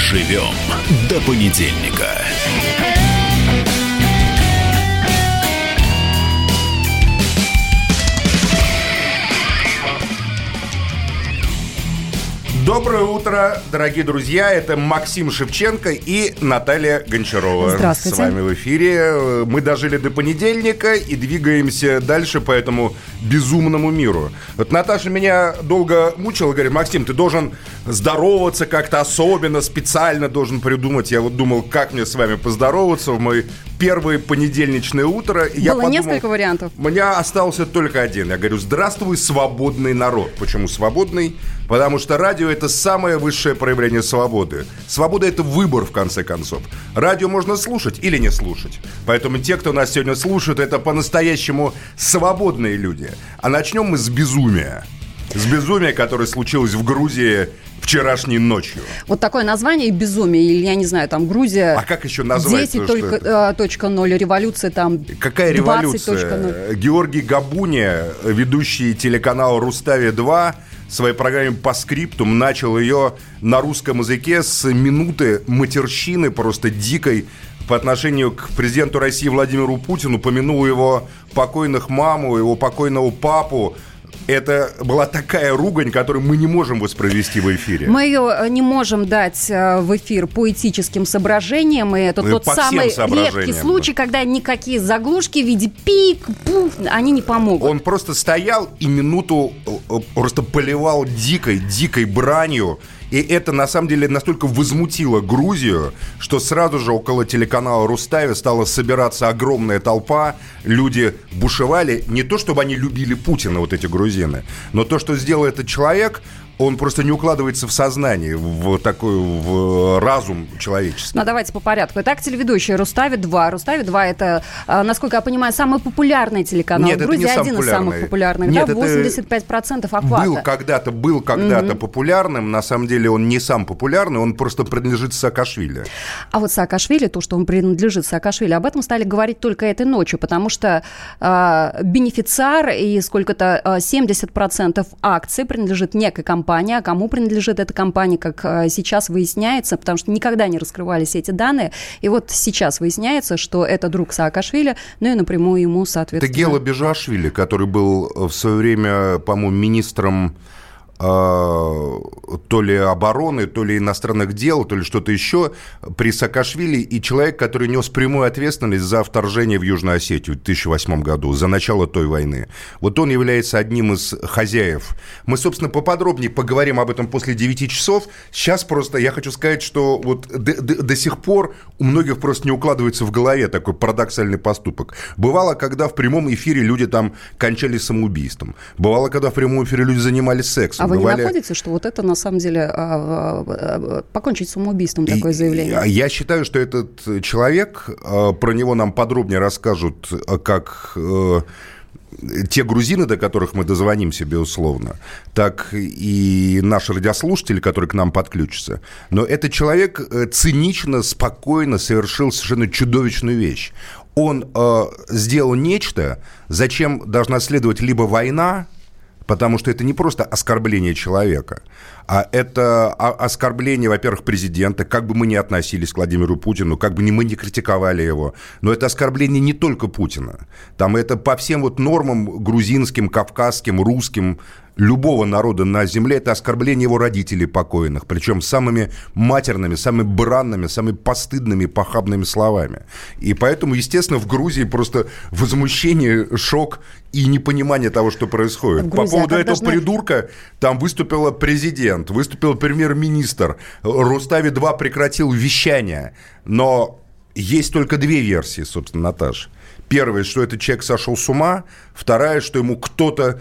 Доживем до понедельника. Доброе утро, дорогие друзья. Это Максим Шевченко и Наталья Гончарова. Здравствуйте. С вами в эфире. Мы дожили до понедельника и двигаемся дальше по этому безумному миру. Вот Наташа меня долго мучила, говорит, Максим, ты должен здороваться как-то особенно, специально должен придумать. Я вот думал, как мне с вами поздороваться в мой первое понедельничное утро. И я Было подумал, несколько вариантов. у меня остался только один. Я говорю, здравствуй, свободный народ. Почему свободный? Потому что радио – это самое высшее проявление свободы. Свобода – это выбор, в конце концов. Радио можно слушать или не слушать. Поэтому те, кто нас сегодня слушает, это по-настоящему свободные люди. А начнем мы с безумия. С безумия, которое случилось в Грузии вчерашней ночью. Вот такое название «Безумие», или, я не знаю, там, Грузия... А как еще назвать? Дети что только, это? э, точка ноль, революция там... Какая 20 точка революция? ноль. Георгий Габуния, ведущий телеканал «Рустави-2», в своей программе «По скриптум» начал ее на русском языке с минуты матерщины просто дикой по отношению к президенту России Владимиру Путину, помянул его покойных маму, его покойного папу. Это была такая ругань, которую мы не можем воспроизвести в эфире. Мы ее э, не можем дать э, в эфир по этическим соображениям, и это Ну тот самый редкий случай, когда никакие заглушки в виде пик, пуф, они не помогут. Он просто стоял и минуту э, просто поливал дикой, дикой бранью. И это, на самом деле, настолько возмутило Грузию, что сразу же около телеканала Рустави стала собираться огромная толпа. Люди бушевали. Не то, чтобы они любили Путина, вот эти грузины, но то, что сделал этот человек, он просто не укладывается в сознание, в такой в разум человеческий. Ну, давайте по порядку. Итак, телеведущий Рустави-2. Рустави-2 это, э, насколько я понимаю, самый популярный телеканал Нет, в это не один из популярный. самых популярных. Нет, да, это 85% охвата. Был когда-то, был когда-то популярным. На самом деле он не сам популярный, он просто принадлежит Саакашвили. А вот Саакашвили, то, что он принадлежит Саакашвили, об этом стали говорить только этой ночью, потому что э, бенефициар и сколько-то э, 70% акций принадлежит некой компании, а кому принадлежит эта компания, как э, сейчас выясняется, потому что никогда не раскрывались эти данные, и вот сейчас выясняется, что это друг Саакашвили, ну и напрямую ему, Это соответственно... Гела Бежашвили, который был в свое время, по-моему, министром э, то ли обороны, то ли иностранных дел, то ли что-то еще при Саакашвили, и человек, который нес прямую ответственность за вторжение в Южную Осетию в 2008 году, за начало той войны. Вот он является одним из хозяев. Мы, собственно, поподробнее поговорим об этом после 9 часов. Сейчас просто я хочу сказать, что вот до, до- до сих пор у многих просто не укладывается в голове такой парадоксальный поступок. Бывало, когда в прямом эфире люди там кончались самоубийством. Бывало, когда в прямом эфире люди занимались сексом. А вы Бывали- не находите, что вот это на самом деле а, а, а, покончить самоубийством такое И- заявление? Я считаю, что этот человек, э, про него нам подробнее расскажут, э, как э, те грузины, до которых мы дозвонимся, безусловно, так и наши радиослушатели, которые к нам подключатся. Но этот человек э, цинично, спокойно совершил совершенно чудовищную вещь. Он э, сделал нечто, зачем должна следовать либо война, Потому что это не просто оскорбление человека, а это оскорбление, во-первых, президента, как бы мы ни относились к Владимиру Путину, как бы ни мы не критиковали его, но это оскорбление не только Путина. Там это по всем вот нормам грузинским, кавказским, русским, любого народа на земле, это оскорбление его родителей покойных, причем самыми матерными, самыми бранными, самыми постыдными, похабными словами. И поэтому, естественно, в Грузии просто возмущение, шок и непонимание того, что происходит. В По а поводу этого должна- придурка там выступила президент, выступил премьер-министр. Рустави-2 прекратил вещание. Но есть только две версии, собственно, Наташ. Первая, что этот человек сошел с ума. Вторая, что ему кто-то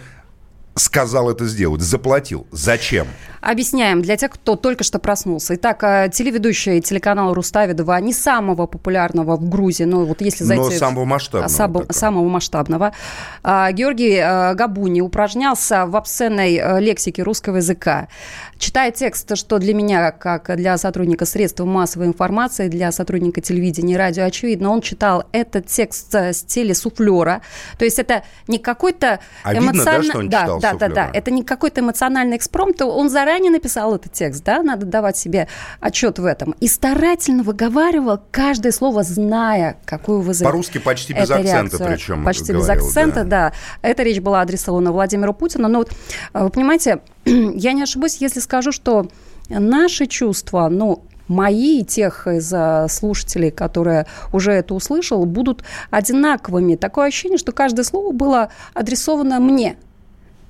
сказал это сделать, заплатил. Зачем? Объясняем для тех, кто только что проснулся. Итак, э, телеведущий телеканала Рустави-2, не самого популярного в Грузии, но вот если зайти... Но самого масштабного. Сабо- такого. самого масштабного. А, Георгий э, Габуни упражнялся в обсценной э, лексике русского языка. Читая текст, что для меня, как для сотрудника средств массовой информации, для сотрудника телевидения и радио, очевидно, он читал этот текст с телесуфлера. То есть это не какой-то А видно, да, что он читал да, да, да, да. Это не какой-то эмоциональный экспромт. Он заранее написал этот текст, да, надо давать себе отчет в этом. И старательно выговаривал каждое слово, зная, какую вызовет По-русски почти без акцента реакцию. причем Почти говорил, без акцента, да. да. Эта речь была адресована Владимиру Путину. Но вот, э, вы понимаете, я не ошибусь, если скажу, что наши чувства, ну, мои и тех из а, слушателей, которые уже это услышал, будут одинаковыми. Такое ощущение, что каждое слово было адресовано мне.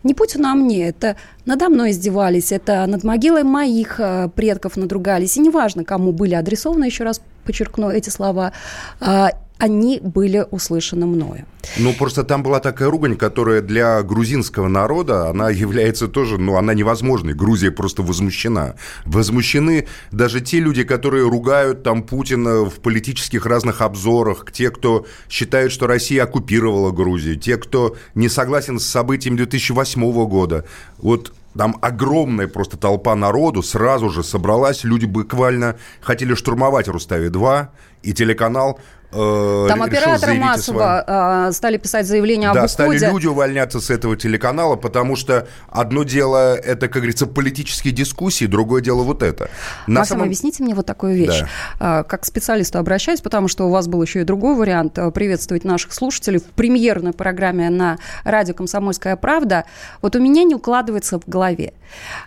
Не Путину, а мне. Это надо мной издевались, это над могилой моих э, предков надругались. И неважно, кому были адресованы, еще раз подчеркну эти слова, а, они были услышаны мною. Ну, просто там была такая ругань, которая для грузинского народа, она является тоже, ну, она невозможной. Грузия просто возмущена. Возмущены даже те люди, которые ругают там Путина в политических разных обзорах, те, кто считает, что Россия оккупировала Грузию, те, кто не согласен с событиями 2008 года. Вот там огромная просто толпа народу сразу же собралась. Люди буквально хотели штурмовать Рустави-2 и телеканал Там операторы массово э, стали писать заявление об да, уходе. стали люди увольняться с этого телеканала, потому что одно дело это, как говорится, политические дискуссии, другое дело вот это. На Максим, самом... объясните мне вот такую вещь. Да. Как к специалисту обращаюсь, потому что у вас был еще и другой вариант э, приветствовать наших слушателей в премьерной программе на радио «Комсомольская правда». Вот у меня не укладывается в голове.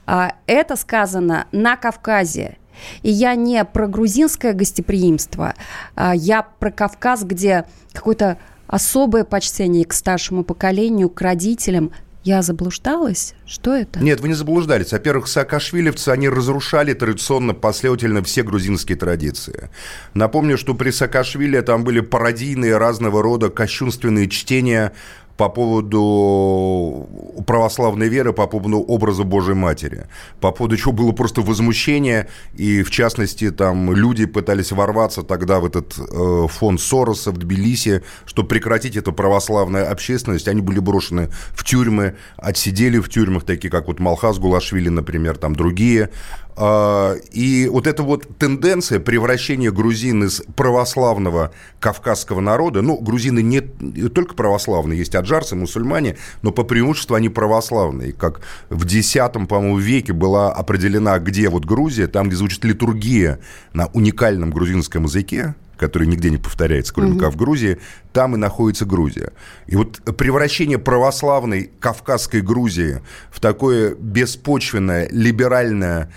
А, это сказано на Кавказе, и я не про грузинское гостеприимство, а я про Кавказ, где какое-то особое почтение к старшему поколению, к родителям. Я заблуждалась? Что это? Нет, вы не заблуждались. Во-первых, саакашвилевцы, они разрушали традиционно, последовательно все грузинские традиции. Напомню, что при Саакашвили там были пародийные разного рода кощунственные чтения по поводу православной веры, по поводу образа Божьей Матери, по поводу чего было просто возмущение, и в частности там люди пытались ворваться тогда в этот э, фонд Сороса в Тбилиси, чтобы прекратить эту православную общественность, они были брошены в тюрьмы, отсидели в тюрьмах, такие как вот Малхаз Гулашвили, например, там другие, и вот эта вот тенденция превращения грузин из православного кавказского народа, ну, грузины не только православные, есть аджарцы, мусульмане, но по преимуществу они православные. Как в X, по-моему, веке была определена, где вот Грузия, там, где звучит литургия на уникальном грузинском языке, который нигде не повторяется, кроме угу. как в Грузии, там и находится Грузия. И вот превращение православной кавказской Грузии в такое беспочвенное, либеральное а,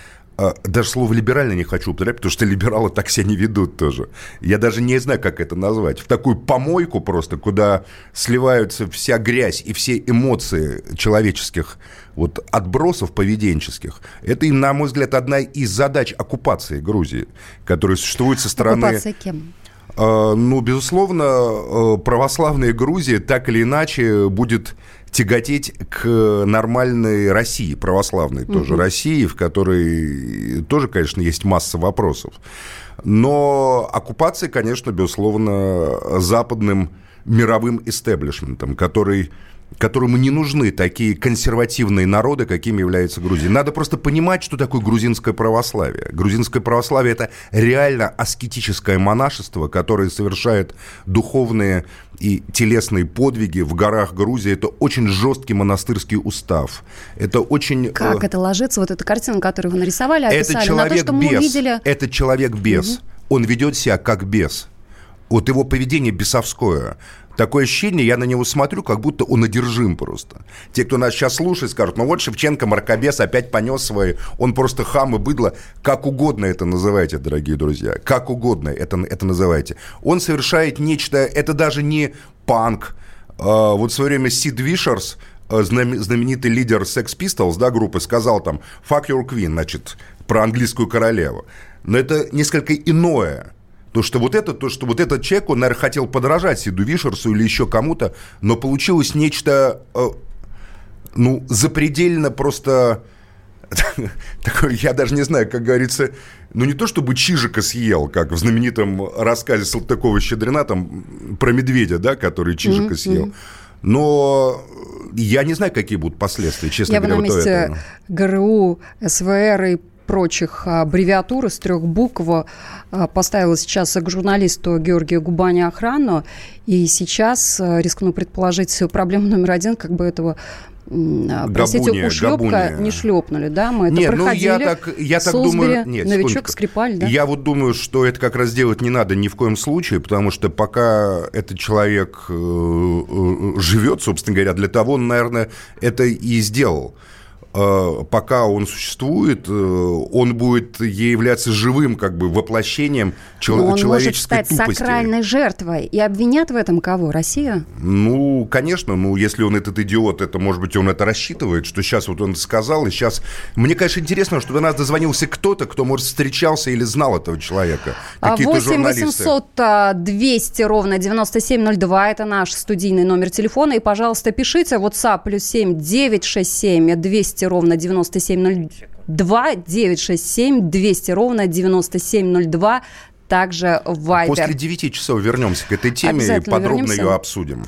даже слово либерально не хочу употреблять, потому что либералы так себя не ведут тоже. Я даже не знаю, как это назвать. В такую помойку просто, куда сливаются вся грязь и все эмоции человеческих вот отбросов поведенческих. Это, на мой взгляд, одна из задач оккупации Грузии, которая существует со стороны... Оккупация кем? А, ну, безусловно, э, православная Грузия так или иначе будет тяготеть к нормальной России, православной угу. тоже России, в которой тоже, конечно, есть масса вопросов. Но оккупация, конечно, безусловно, западным мировым истеблишментом, который которому не нужны такие консервативные народы, какими является Грузия. Надо просто понимать, что такое грузинское православие. Грузинское православие – это реально аскетическое монашество, которое совершает духовные и телесные подвиги в горах Грузии. Это очень жесткий монастырский устав. Это очень... Как э... это ложится, вот эта картина, которую вы нарисовали, описали, это человек на то, что мы увидели... Это человек без. Угу. Он ведет себя как бес. Вот его поведение бесовское. Такое ощущение, я на него смотрю, как будто он одержим просто. Те, кто нас сейчас слушает, скажут, ну вот Шевченко, Маркобес опять понес свои, он просто хам и быдло. Как угодно это называйте, дорогие друзья, как угодно это, это называйте. Он совершает нечто, это даже не панк. А, вот в свое время Сид Вишерс, а, знаменитый лидер Sex Pistols, да, группы, сказал там «fuck your queen», значит, про английскую королеву. Но это несколько иное. То, что вот это, то, что вот этот человек, он, наверное, хотел подражать Сиду Вишерсу или еще кому-то, но получилось нечто, э, ну, запредельно просто... Такое, я даже не знаю, как говорится, ну не то чтобы Чижика съел, как в знаменитом рассказе Салтыкова-Щедрина, там про медведя, да, который Чижика съел. Но я не знаю, какие будут последствия, честно я говоря. Я бы на месте ГРУ, СВР и прочих аббревиатур из трех букв поставила сейчас к журналисту Георгию Губани охрану. И сейчас, рискну предположить, проблема номер один, как бы этого а, простите, габуния, ушлепка габуния. не шлепнули, да? Мы это нет, проходили. Ну, я так, я так думаю, нет, новичок, секундочку. Скрипаль, да? Я вот думаю, что это как раз делать не надо ни в коем случае, потому что пока этот человек э, э, живет, собственно говоря, для того, он, наверное, это и сделал. Э, пока он существует, э, он будет являться живым как бы воплощением чел- он человеческой может стать тупости. сакральной жертвой. И обвинят в этом кого? Россия? Ну, конечно, ну, если он этот идиот, это, может быть, он это рассчитывает, что сейчас вот он сказал, и сейчас... Мне, конечно, интересно, что до нас дозвонился кто-то, кто, может, встречался или знал этого человека. А Какие-то 8 800 200 ровно 9702, это наш студийный номер телефона, и, пожалуйста, пишите WhatsApp плюс 7 967 200 200 ровно 9702, 967 200 ровно 9702 также в Viber. После 9 часов вернемся к этой теме и подробно вернемся. ее обсудим.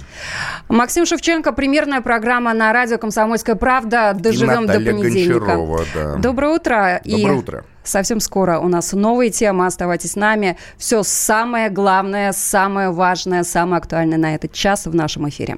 Максим Шевченко, премьерная программа на радио «Комсомольская правда». Доживем и до понедельника. Гончарова, да. Доброе утро. Доброе и утро. Совсем скоро у нас новые темы. Оставайтесь с нами. Все самое главное, самое важное, самое актуальное на этот час в нашем эфире.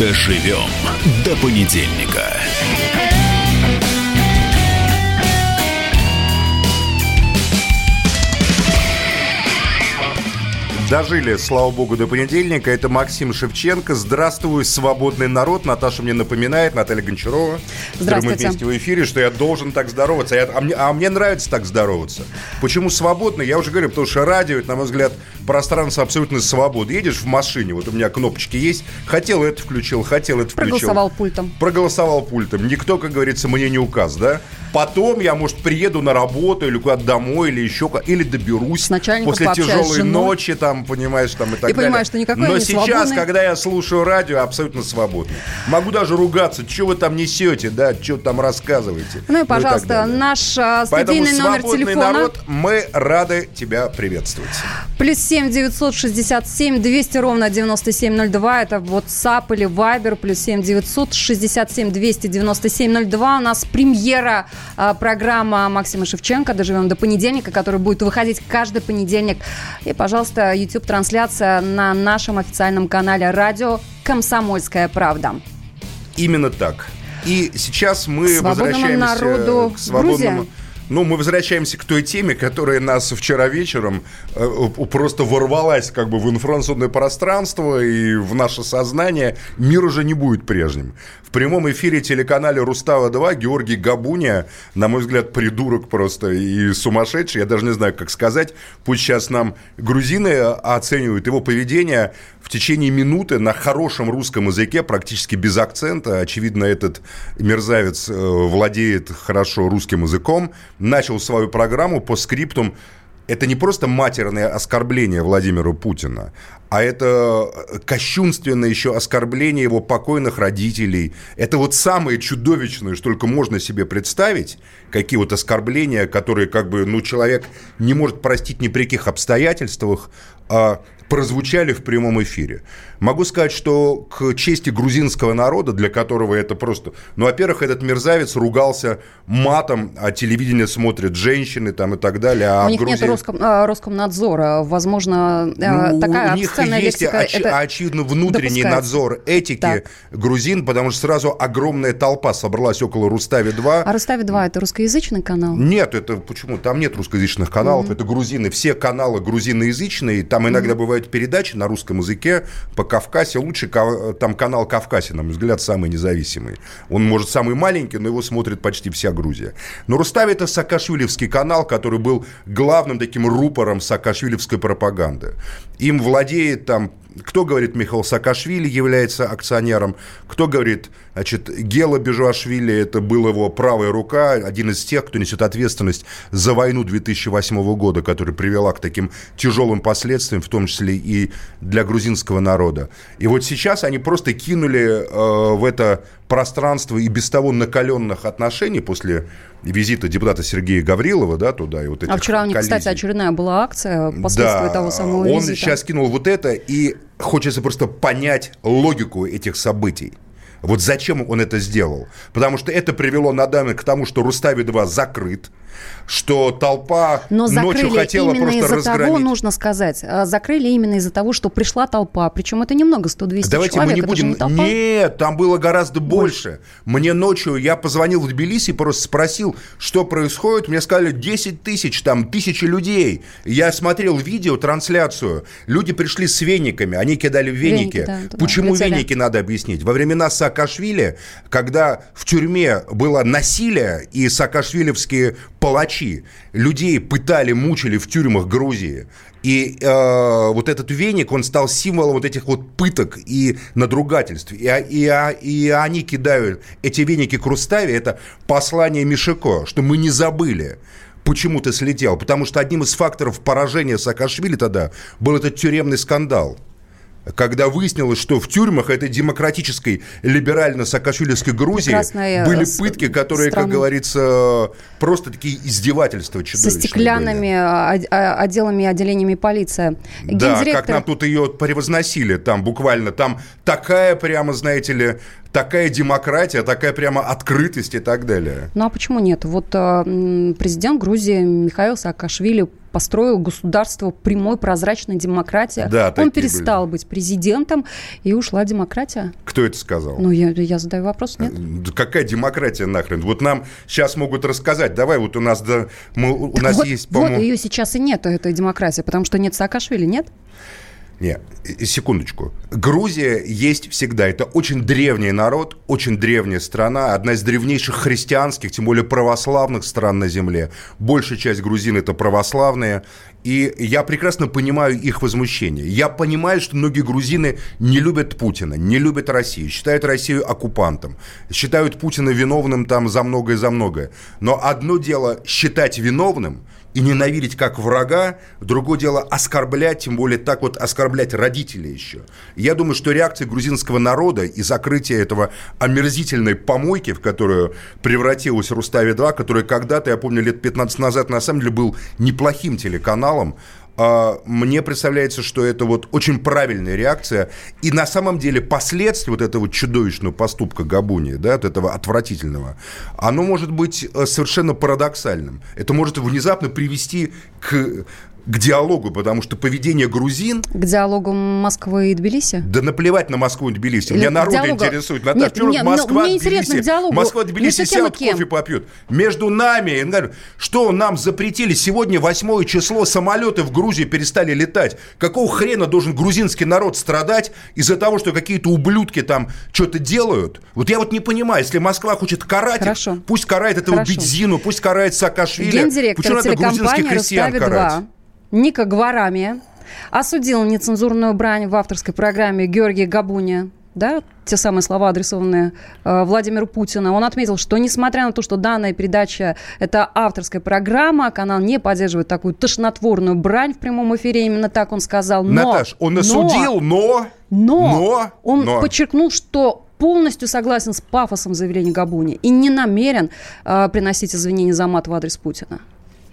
Доживем до понедельника. Дожили, слава богу, до понедельника. Это Максим Шевченко. Здравствуй, свободный народ. Наташа мне напоминает, Наталья Гончарова. Здравствуйте. Мы вместе в эфире, что я должен так здороваться. Я, а, мне, а мне нравится так здороваться. Почему свободный? Я уже говорю, потому что радио, это, на мой взгляд, пространство абсолютно свободы. Едешь в машине, вот у меня кнопочки есть. Хотел это включил, хотел это включил. Проголосовал пультом. Проголосовал пультом. Никто, как говорится, мне не указ, да? Потом я, может, приеду на работу или куда-то домой, или еще или доберусь. С начальником После тяжелой ночи, там, понимаешь, там и так и далее. понимаешь, что никакой Но не сейчас, свободный. когда я слушаю радио, абсолютно свободно. Могу даже ругаться, что вы там несете, да, что там рассказываете. Ну и, пожалуйста, ну и наш а, студийный Поэтому номер телефона. народ, мы рады тебя приветствовать. Плюс семь девятьсот шестьдесят семь двести ровно девяносто семь ноль два. Это WhatsApp или Viber. Плюс семь девятьсот шестьдесят семь двести девяносто семь ноль два. У нас премьера программа Максима Шевченко. Доживем до понедельника, который будет выходить каждый понедельник. И, пожалуйста, YouTube-трансляция на нашем официальном канале радио «Комсомольская правда». Именно так. И сейчас мы возвращаемся народу к свободному... Грузия. Ну, мы возвращаемся к той теме, которая нас вчера вечером э, просто ворвалась как бы в информационное пространство и в наше сознание. Мир уже не будет прежним. В прямом эфире телеканале «Рустава-2» Георгий Габуния, на мой взгляд, придурок просто и сумасшедший, я даже не знаю, как сказать. Пусть сейчас нам грузины оценивают его поведение в течение минуты на хорошем русском языке, практически без акцента. Очевидно, этот мерзавец э, владеет хорошо русским языком. Начал свою программу по скриптум это не просто матерное оскорбление Владимира Путина, а это кощунственное еще оскорбление его покойных родителей. Это вот самое чудовищное, что только можно себе представить, какие вот оскорбления, которые как бы, ну, человек не может простить ни при каких обстоятельствах, а прозвучали в прямом эфире. Могу сказать, что к чести грузинского народа, для которого это просто... Ну, во-первых, этот мерзавец ругался матом, а телевидение смотрят женщины там и так далее. А у них Грузия... нет Роском, а, Роскомнадзора. Возможно, э, ну, такая у них, есть оч- это очевидно внутренний допускается. надзор этики Так. грузин, потому что сразу огромная толпа собралась около Рустави-2. А Рустави-2 это русскоязычный канал? Нет, это почему? Там нет русскоязычных каналов, это грузины. Все каналы грузиноязычные. Там иногда бывают передачи на русском языке по Кавказе. Лучше там канал Кавказе, на мой взгляд, самый независимый. Он, может, самый маленький, но его смотрит почти вся Грузия. Но Рустави это Саакашвилевский канал, который был главным таким рупором саакашвилевской пропаганды. Им владеет там кто говорит, Михаил Саакашвили является акционером, кто говорит, значит, Гела Бежуашвили, это был его правая рука, один из тех, кто несет ответственность за войну 2008 года, которая привела к таким тяжелым последствиям, в том числе и для грузинского народа. И вот сейчас они просто кинули э, в это пространство и без того накаленных отношений после визита депутата Сергея Гаврилова, да, туда и вот этих А вчера у них, кстати, коллизий. очередная была акция последствия Да, того самого он визита. сейчас кинул вот это, и хочется просто понять логику этих событий. Вот зачем он это сделал? Потому что это привело на данный к тому, что Рустави-2 закрыт, что толпа Но ночью хотела именно просто из-за разгромить. того, нужно сказать, а, закрыли именно из-за того, что пришла толпа, причем это немного, 100-200 Давайте человек, мы не будем... не толпа. Нет, там было гораздо больше. Мне ночью, я позвонил в Тбилиси, просто спросил, что происходит. Мне сказали, 10 тысяч, там, тысячи людей. Я смотрел видео, трансляцию. Люди пришли с вениками, они кидали веники. Веники, да, туда Почему летели. веники надо объяснить? Во времена Саакашвили, когда в тюрьме было насилие и саакашвилевские палачи людей пытали, мучили в тюрьмах Грузии, и э, вот этот веник, он стал символом вот этих вот пыток и надругательств. И, а- и, а- и они кидают эти веники к Руставе, это послание Мишико, что мы не забыли почему ты слетел. Потому что одним из факторов поражения Саакашвили тогда был этот тюремный скандал. Когда выяснилось, что в тюрьмах этой демократической, либерально-саакашвилевской Грузии Прекрасная, были э, с- пытки, которые, как страна. просто такие издевательства Со чудовищные стеклянными были. а, а, отделами и отделениями полиция. Да, как Гендиректор- нам тут ее превозносили, там буквально, там такая прямо, знаете ли, такая демократия, такая прямо открытость и так далее. Ну а почему нет? Вот а, президент Грузии Михаил Саакашвили построил государство прямой прозрачной демократии. Да, Он перестал быть президентом, и ушла демократия. Кто это сказал? Ну, я, я задаю вопрос, нет? Да Какая демократия нахрен? Вот нам сейчас могут рассказать. Давай, вот у нас, да, мы, у Так нас вот, есть, вот по-моему... ее сейчас и нет, этой демократии, потому что нет Саакашвили, нет? Не, секундочку. Грузия есть всегда. Это очень древний народ, очень древняя страна, одна из древнейших христианских, тем более православных стран на земле. Большая часть грузин это православные. И я прекрасно понимаю их возмущение. Я понимаю, что многие грузины не любят Путина, не любят Россию, считают Россию оккупантом, считают Путина виновным там за многое, за многое. Но одно дело считать виновным, и ненавидеть как врага, другое дело оскорблять, тем более так вот оскорблять родителей еще. Я думаю, что реакция грузинского народа и закрытие этого омерзительной помойки, в которую превратилась Рустави-2, которая когда-то, я помню, лет 15 назад на самом деле был неплохим телеканалом, мне представляется, что это вот очень правильная реакция. И на самом деле последствия вот этого чудовищного поступка Габуни, да, от этого отвратительного, оно может быть э, совершенно парадоксальным. Это может внезапно привести к к диалогу, потому что поведение грузин, К диалогу Москвы и Тбилиси? да наплевать на Москву и Тбилиси. Меня Нет, народ диалога- интересует. Наташа, Нет, мне- Москва, мне интересно Тбилиси, к диалогу. Москва, Тбилиси сядут, кофе попьют. Между нами, что нам запретили? Сегодня 8 число, самолеты в Грузии перестали летать. Какого хрена должен грузинский народ страдать из-за того, что какие-то ублюдки там что-то делают? Вот я вот не понимаю, если Москва хочет карать Хорошо. пусть карает этого Хорошо. Бедзину, пусть карает Саакашвили. Гендиректор Почему надо грузинских крестьян карать? «Рустави-2» Ника Гварами осудил нецензурную брань в авторской программе Георгия Габуни. Да, те самые слова, адресованные э, Владимиру Путину. Он отметил, что несмотря на то, что данная передача – это авторская программа, канал не поддерживает такую тошнотворную брань в прямом эфире, именно так он сказал. Но, Наташ, он но- осудил, но... но, но, он но. подчеркнул, что полностью согласен с пафосом заявления Габуни и не намерен э, приносить извинения за мат в адрес Путина.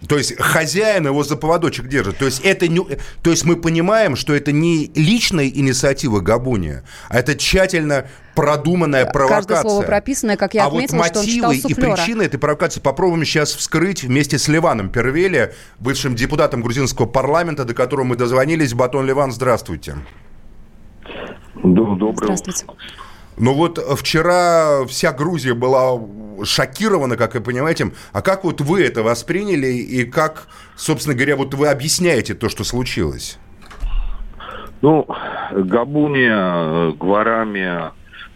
То есть хозяин его за поводочек держит. То есть, это не, то есть мы понимаем, что это не личная инициатива Габуния, а это тщательно продуманная провокация. Каждое слово прописанное, как я а отметила, вот что он читал мотивы и причины этой провокации попробуем сейчас вскрыть вместе с Ливаном Первеле, бывшим депутатом грузинского парламента, до которого мы дозвонились. Батон Ливан, здравствуйте. Доброе Здравствуйте. Ну вот вчера вся Грузия была шокирована, как вы понимаете. А как вот вы это восприняли и как, собственно говоря, вот вы объясняете то, что случилось? Ну, Габуния, Гварамия,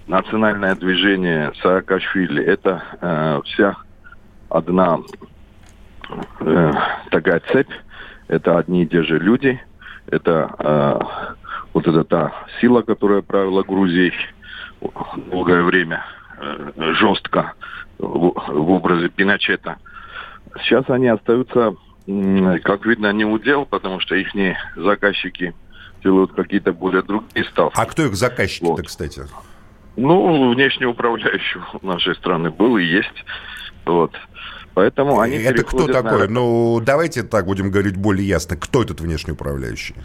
национальное движение Саакашвили – это э, вся одна э, такая цепь. Это одни и те же люди. Это э, вот эта та сила, которая правила Грузией долгое время э, жестко в, образе Пиночета. Сейчас они остаются, как видно, не удел, потому что их заказчики делают какие-то более другие ставки. А кто их заказчики-то, вот. кстати? Ну, внешний управляющий нашей страны был и есть. Вот. Поэтому они Это кто такой? На... Ну, давайте так будем говорить более ясно. Кто этот внешний управляющий?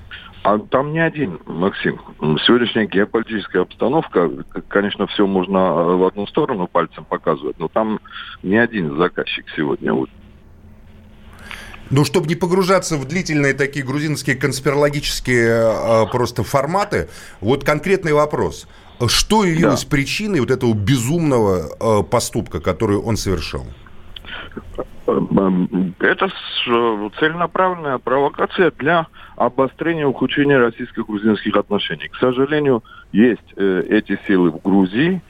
А там не один, Максим. Сегодняшняя геополитическая обстановка, конечно, все можно в одну сторону пальцем показывать, но там не один заказчик сегодня. Ну, чтобы не погружаться в длительные такие грузинские конспирологические э, просто форматы, вот конкретный вопрос. Что явилось да. причиной вот этого безумного э, поступка, который он совершил? Это целенаправленная провокация для обострения, ухудшения российско-грузинских отношений. К сожалению, есть э, эти силы в Грузии.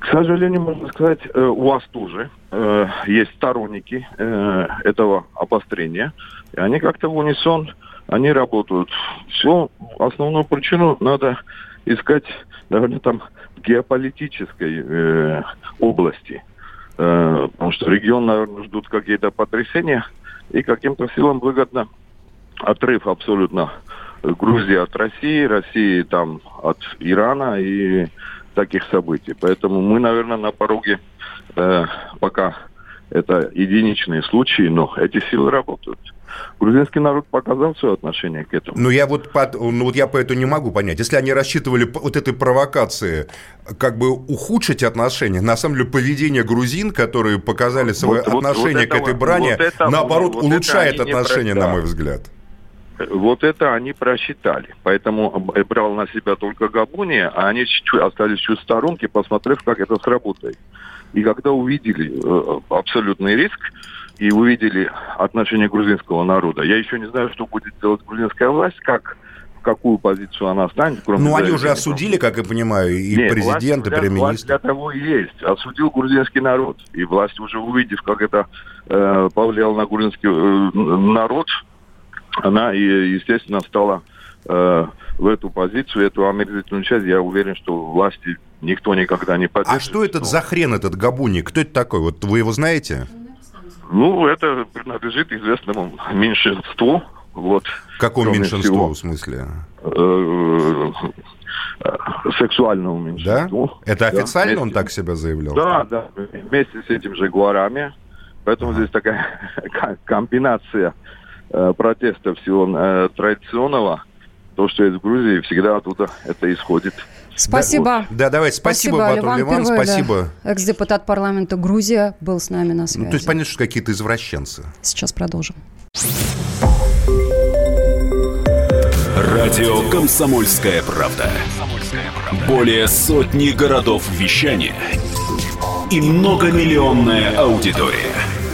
К сожалению, можно сказать, э, у вас тоже э, есть сторонники э, этого обострения. И они как-то в унисон, они работают. Все, основную причину надо искать, наверное, там в геополитической э, области. Э, потому что регион, наверное, ждут какие-то потрясения, и каким-то силам выгодно отрыв абсолютно Грузии от России, России там от Ирана и таких событий. Поэтому мы, наверное, на пороге э, пока это единичные случаи, но эти силы работают. Грузинский народ показал свое отношение к этому. Ну, я вот, под, ну, вот я по этому не могу понять. Если они рассчитывали вот этой провокации как бы ухудшить отношения, на самом деле поведение грузин, которые показали свое вот, отношение вот, вот к этой брани, вот это, наоборот, вот улучшает отношения, на мой взгляд. Вот это они просчитали. Поэтому брал на себя только Габуния, а они чуть-чуть остались чуть в сторонке, посмотрев, как это сработает. И когда увидели э, абсолютный риск, и увидели отношение грузинского народа. Я еще не знаю, что будет делать грузинская власть, как какую позицию она станет. Кроме ну, они уже осудили, как я понимаю, и Нет, президент, и премьер-министр. Власть для того и есть. Осудил грузинский народ. И власть уже увидев, как это э, повлияло на грузинский э, народ, она, естественно, стала э, в эту позицию, эту омерзительную часть. Я уверен, что власти никто никогда не поддержит. А что этот за хрен, этот Габуни? Кто это такой? Вот вы его знаете? Ну, это принадлежит известному меньшинству. Вот, Какому меньшинству, всего, в смысле? Э, сексуальному меньшинству. Да? Это официально да, он так себя заявлял? Да, да, вместе с этим же Гуарами. Поэтому а. здесь такая комбинация протеста всего э, традиционного, то, что из Грузии, всегда оттуда это исходит. Спасибо. Да, да давай, спасибо, спасибо Батон Ливан, Ливан спасибо. Экс-депутат парламента Грузия был с нами на связи. Ну, то есть, понятно, что какие-то извращенцы. Сейчас продолжим. Радио «Комсомольская правда». Более сотни городов вещания и многомиллионная аудитория.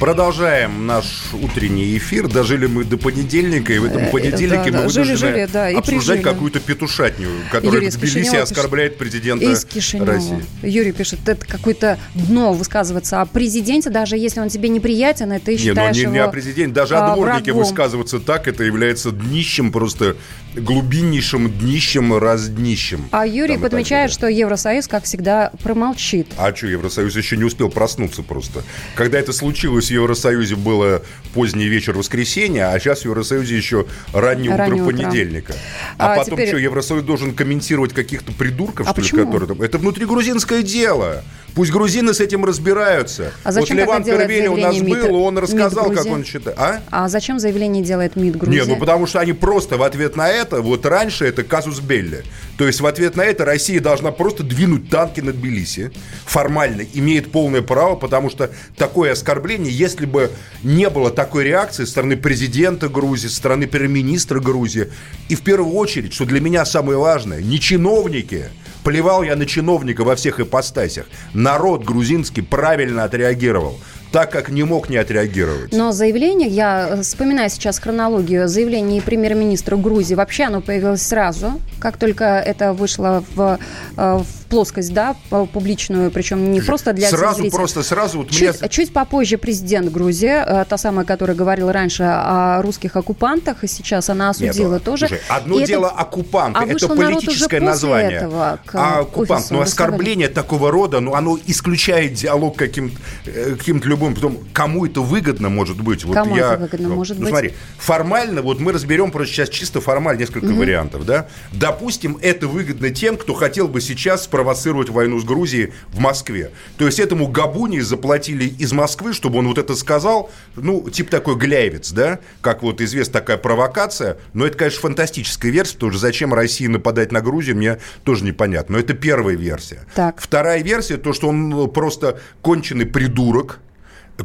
Продолжаем наш утренний эфир. Дожили мы до понедельника, и в этом понедельнике да, мы да. Вынуждены жили, да, и обсуждать какую-то петушатню, которая Юрий в Тбилиси оскорбляет президента Из Кишинева. России. Юрий пишет, это какое-то дно высказываться о президенте, даже если он тебе неприятен, и ты Не, ну считаешь не, его не о президенте, даже о а, дворнике врагом. высказываться так, это является днищем, просто глубиннейшим днищем, разднищем. А Юрий Там подмечает, что Евросоюз, как всегда, промолчит. А что, Евросоюз еще не успел проснуться просто. Когда это случилось, в Евросоюзе было поздний вечер воскресенья, а сейчас в Евросоюзе еще раннее утро Раннее утро. понедельника. А, А потом теперь- что, Евросоюз должен комментировать каких-то придурков, А что ли, почему? которые там... Это внутригрузинское дело. Пусть грузины с этим разбираются. А зачем вот Леван Первели у нас МИД- был, он рассказал, как он считает. А? А зачем заявление делает МИД Грузии? Не, ну потому что они просто в ответ на это, вот раньше это казус Белли. То есть в ответ на это Россия должна просто двинуть танки над Тбилиси. Формально имеет полное право, потому что такое оскорбление, если бы не было такой реакции со стороны президента Грузии, со стороны премьер-министра Грузии, и в первую очередь, что для меня самое важное, не чиновники, плевал я на чиновника во всех ипостасях, народ грузинский правильно отреагировал, так как не мог не отреагировать. Но заявление, я э, вспоминаю сейчас хронологию, заявление премьер-министра Грузии, вообще оно появилось сразу, как только это вышло в, э, в плоскость, да, публичную, причем не просто для Сразу, телезрителей. просто сразу, вот Чуть, меня... чуть попозже президент Грузии, э, та самая, которая говорила раньше о русских оккупантах, и сейчас она осудила Нет, тоже. слушай, одно И это- дело А это вышел народ уже политическое название. этого к а оккупант, ну оскорбление такого рода, ну оно исключает диалог каким, э, каким-то любым. Потом, кому это выгодно может быть? Вот Кому я, это выгодно ну, может ну, быть? смотри, формально, вот мы разберем просто сейчас чисто формально несколько вариантов, да? Допустим, это выгодно тем, кто хотел бы сейчас спровоцировать войну с Грузией в Москве. То есть этому Габуни заплатили из Москвы, чтобы он вот это сказал, ну, типа такой гляевец, да? Как вот известна такая провокация. Но это, конечно, фантастическая версия, потому что зачем России нападать на Грузию, мне тоже непонятно. Но это первая версия. Так. Вторая версия, то, что он просто конченый придурок,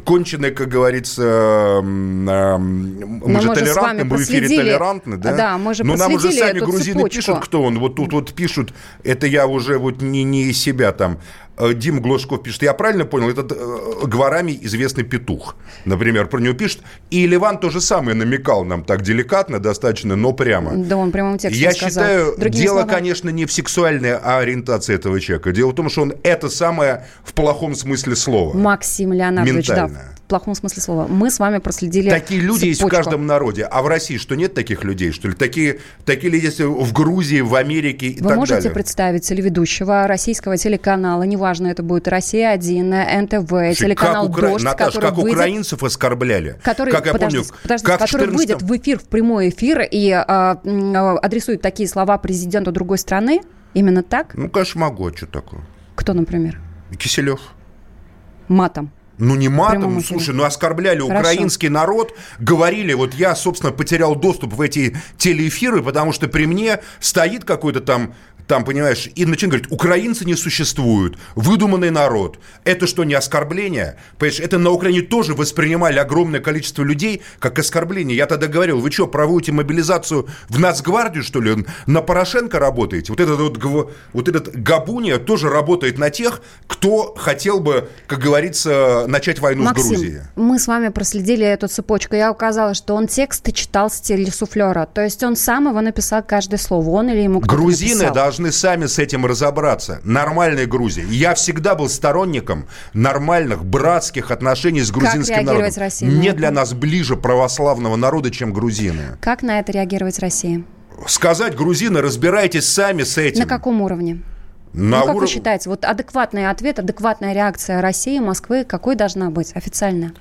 конченый, как говорится, мы мы же толерантны, мы в эфире толерантны, да? Да, мы же Но нам уже сами грузины цепочку. пишут, кто он. Вот тут вот пишут, это я уже вот не, не из себя там. Э, Дима Глушков пишет, я правильно понял, этот э, Гварами известный петух, например, про него пишет. И Ливан то же самое намекал нам так деликатно достаточно, но прямо. Да, он прямым текстом Я сказал. считаю, Другими дело, словами. конечно, не в сексуальной ориентации этого человека. Дело в том, что он это самое в плохом смысле слова. Максим Леонардович, да, плохом смысле слова. Мы с вами проследили Такие люди есть в цепочку. каждом народе. А в России что, нет таких людей, что ли? Такие, такие люди есть в Грузии, в Америке и Вы так можете далее. представить телеведущего российского телеканала, неважно, это будет «Россия-1», НТВ, Слушай, телеканал как укра- «Дождь», Наташ, который как выйдет... украинцев оскорбляли. Который, как я подождите, помню, подождите, как который 14 выйдет в эфир, в прямой эфир и а, а, адресует такие слова президенту другой страны, именно так? Ну, конечно, могу, а что такое? Кто, например? Киселев. Матом. Ну, не матом, ну, слушай, ну, оскорбляли Хорошо. украинский народ, говорили, вот я, собственно, потерял доступ в эти телеэфиры, потому что при мне стоит какой-то там там, понимаешь, и начинает говорить, украинцы не существуют, выдуманный народ. Это что, не оскорбление? Понимаешь, это на Украине тоже воспринимали огромное количество людей как оскорбление. Я тогда говорил, вы что, проводите мобилизацию в Нацгвардию, что ли? На Порошенко работаете? Вот этот вот, вот этот Габуния тоже работает на тех, кто хотел бы, как говорится, начать войну с Грузией. Максим, мы с вами проследили эту цепочку. Я указала, что он тексты читал с телесуфлера. То есть он сам его написал каждое слово. Он или ему кто-то Грузины написал. Должны сами с этим разобраться. Нормальной Грузии. Я всегда был сторонником нормальных братских отношений с грузинским народом. реагировать России на Не это? для нас ближе православного народа, чем грузины. Как на это реагировать Россия? Сказать, грузины, разбирайтесь сами с этим. На каком уровне? На ну, как вы уров- считаете, вот адекватный ответ, адекватная реакция России, Москвы, какой должна быть официально?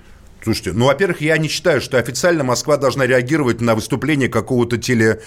Слушайте, ну, во-первых, я не считаю, что официально Москва должна реагировать на выступление какого-то теле,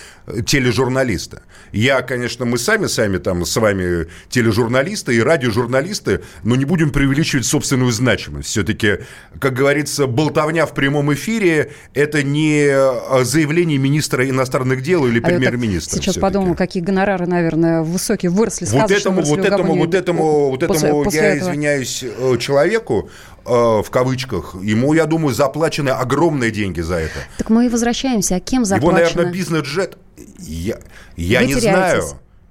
тележурналиста. Я, конечно, мы сами, сами там с вами тележурналисты и радиожурналисты, но не будем преувеличивать собственную значимость. Все-таки, как говорится, болтовня в прямом эфире – это не э, заявление министра иностранных дел или А премьер-министра. Сейчас подумал, какие гонорары, наверное, высокие выросли. Вот этому, вот этому, вот этому, вот этому, после я этого. извиняюсь, э, человеку, в кавычках, ему, я думаю, заплачены огромные деньги за это. Так мы и возвращаемся. А кем Его, заплачено? наверное, бизнес-джет, я, я Вы не теряетесь. знаю.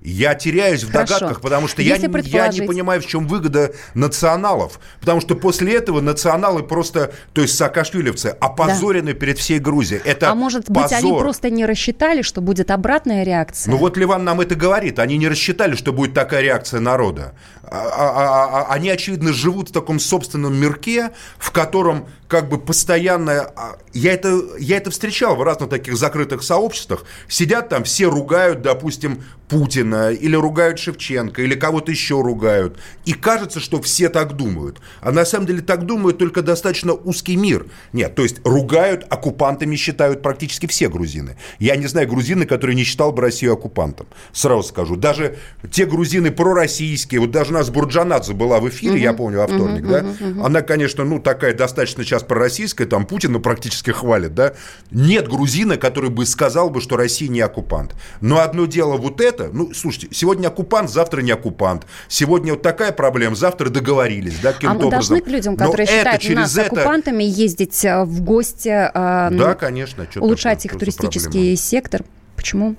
Я теряюсь в Хорошо. догадках, потому что я, не- я не предположить- понимаю, в чем выгода националов. Потому что после этого националы просто, то есть саакашвилевцы, опозорены перед всей Грузией. Это а может быть, позор. они просто не рассчитали, что будет обратная реакция? Ну вот Ливан нам это говорит. Они не рассчитали, что будет такая реакция народа. А- а- а- они, очевидно, живут в таком собственном мирке, в котором как бы постоянно... Я это, я это встречал в разных таких закрытых сообществах. Сидят там, все ругают, допустим, Путина, или ругают Шевченко, или кого-то еще ругают. И кажется, что все так думают. А на самом деле так думают только достаточно узкий мир. Нет, то есть ругают, оккупантами считают практически все грузины. Я не знаю грузины, которые не считал бы Россию оккупантом. Сразу скажу. Даже те грузины пророссийские, вот даже нас Бурджанадзе была в эфире, я помню, во вторник, да? Она, конечно, ну, такая достаточно сейчас пророссийская, там Путина практически хвалит, да? Нет грузина, который бы сказал бы, что Россия не оккупант. Но одно дело вот это, ну, слушайте, сегодня оккупант, завтра не оккупант. Сегодня вот такая проблема, завтра договорились, да, А каким-то должны образом. к людям, Но которые это считают через нас это- оккупантами, ездить э, в гости, э, Да, конечно. улучшать такое, их туристический проблема? сектор? Почему?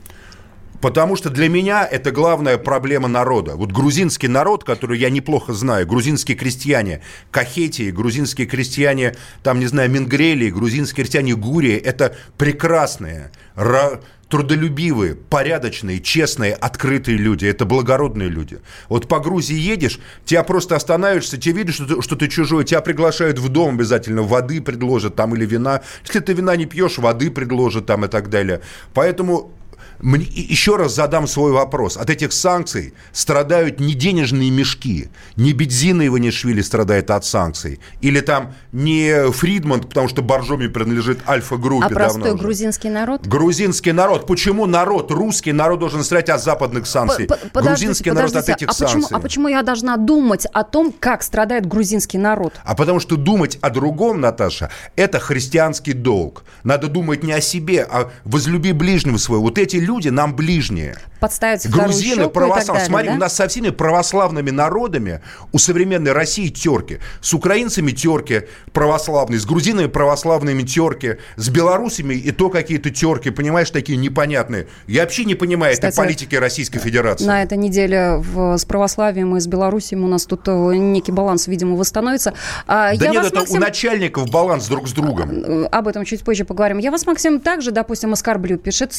Потому что для меня это главная проблема народа. Вот грузинский народ, который я неплохо знаю, грузинские крестьяне Кахетии, грузинские крестьяне, там, не знаю, Мингрелии, грузинские крестьяне Гурии, это прекрасные, ра- трудолюбивые, порядочные, честные, открытые люди. Это благородные люди. Вот по Грузии едешь, тебя просто останавливаешься, тебе видишь, что ты, что ты чужой, тебя приглашают в дом обязательно, воды предложат там или вина. Если ты вина не пьешь, воды предложат там и так далее. Поэтому еще раз задам свой вопрос. От этих санкций страдают не денежные мешки, не Бедзина Иванишвили страдает от санкций, или там не Фридман, потому что Боржоми принадлежит альфа-группе А простой давно уже. грузинский народ? Грузинский народ. Почему народ, русский народ должен страдать от западных санкций? П- Грузинский народ от этих а почему, санкций. а почему я должна думать о том, как страдает грузинский народ? А потому что думать о другом, Наташа, это христианский долг. Надо думать не о себе, а возлюби ближнего своего. Вот эти люди нам ближние. Подставить Грузины, православные. Смотри, да? у нас со всеми православными народами, у современной России терки. С украинцами терки православные, с грузинами православными терки, с белорусами и то какие-то терки, понимаешь, такие непонятные. Я вообще не понимаю этой Кстати, политики Российской Федерации. На этой неделе в- с православием и с Белоруссией у нас тут э, некий баланс, видимо, восстановится. А, Да я нет, вас, это Максим, у начальников баланс друг с другом. э, об этом чуть позже поговорим. Я вас, Максим, также, допустим, оскорблю. Пишет